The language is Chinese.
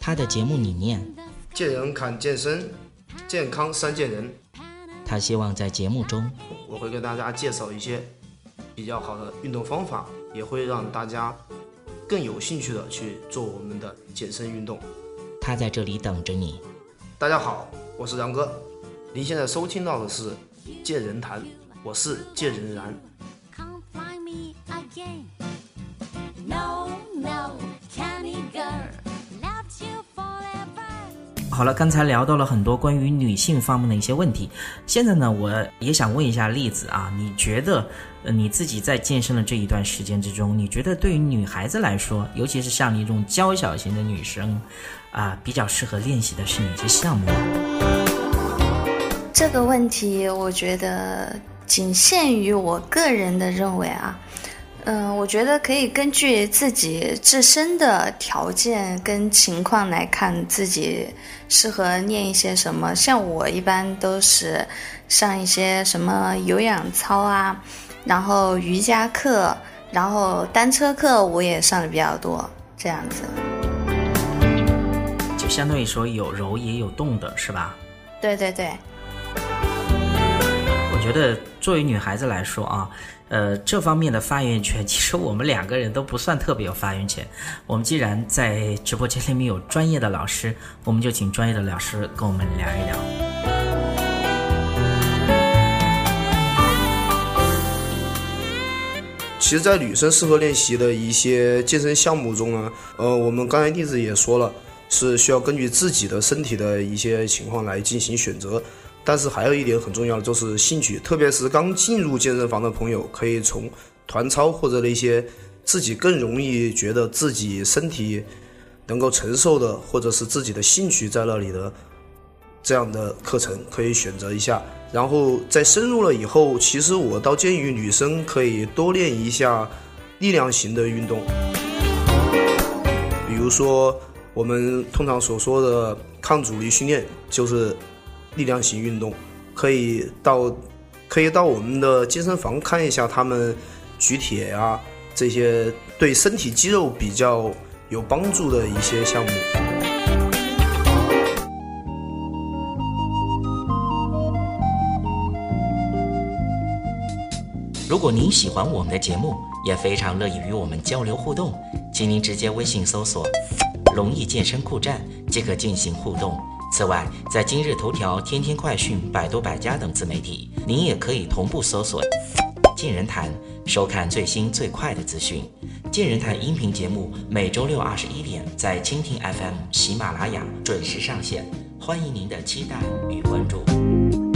他的节目理念，见人看健身，健康三见人。他希望在节目中，我会给大家介绍一些比较好的运动方法，也会让大家更有兴趣的去做我们的健身运动。他在这里等着你。大家好，我是杨哥，您现在收听到的是《见人谈》，我是见人然。好了，刚才聊到了很多关于女性方面的一些问题，现在呢，我也想问一下栗子啊，你觉得，呃，你自己在健身的这一段时间之中，你觉得对于女孩子来说，尤其是像你这种娇小型的女生，啊，比较适合练习的是哪些项目？这个问题，我觉得仅限于我个人的认为啊。嗯，我觉得可以根据自己自身的条件跟情况来看，自己适合练一些什么。像我一般都是上一些什么有氧操啊，然后瑜伽课，然后单车课我也上的比较多，这样子。就相当于说有柔也有动的是吧？对对对。觉得作为女孩子来说啊。呃，这方面的发言权，其实我们两个人都不算特别有发言权。我们既然在直播间里面有专业的老师，我们就请专业的老师跟我们聊一聊。其实，在女生适合练习的一些健身项目中呢，呃，我们刚才例子也说了，是需要根据自己的身体的一些情况来进行选择。但是还有一点很重要的就是兴趣，特别是刚进入健身房的朋友，可以从团操或者那些自己更容易觉得自己身体能够承受的，或者是自己的兴趣在那里的这样的课程可以选择一下。然后在深入了以后，其实我倒建议女生可以多练一下力量型的运动，比如说我们通常所说的抗阻力训练，就是。力量型运动，可以到可以到我们的健身房看一下他们举铁啊这些对身体肌肉比较有帮助的一些项目。如果您喜欢我们的节目，也非常乐意与我们交流互动，请您直接微信搜索“龙易健身酷站”即可进行互动。此外，在今日头条、天天快讯、百度百家等自媒体，您也可以同步搜索“见人谈”，收看最新最快的资讯。见人谈音频节目每周六二十一点在蜻蜓 FM、喜马拉雅准时上线，欢迎您的期待与关注。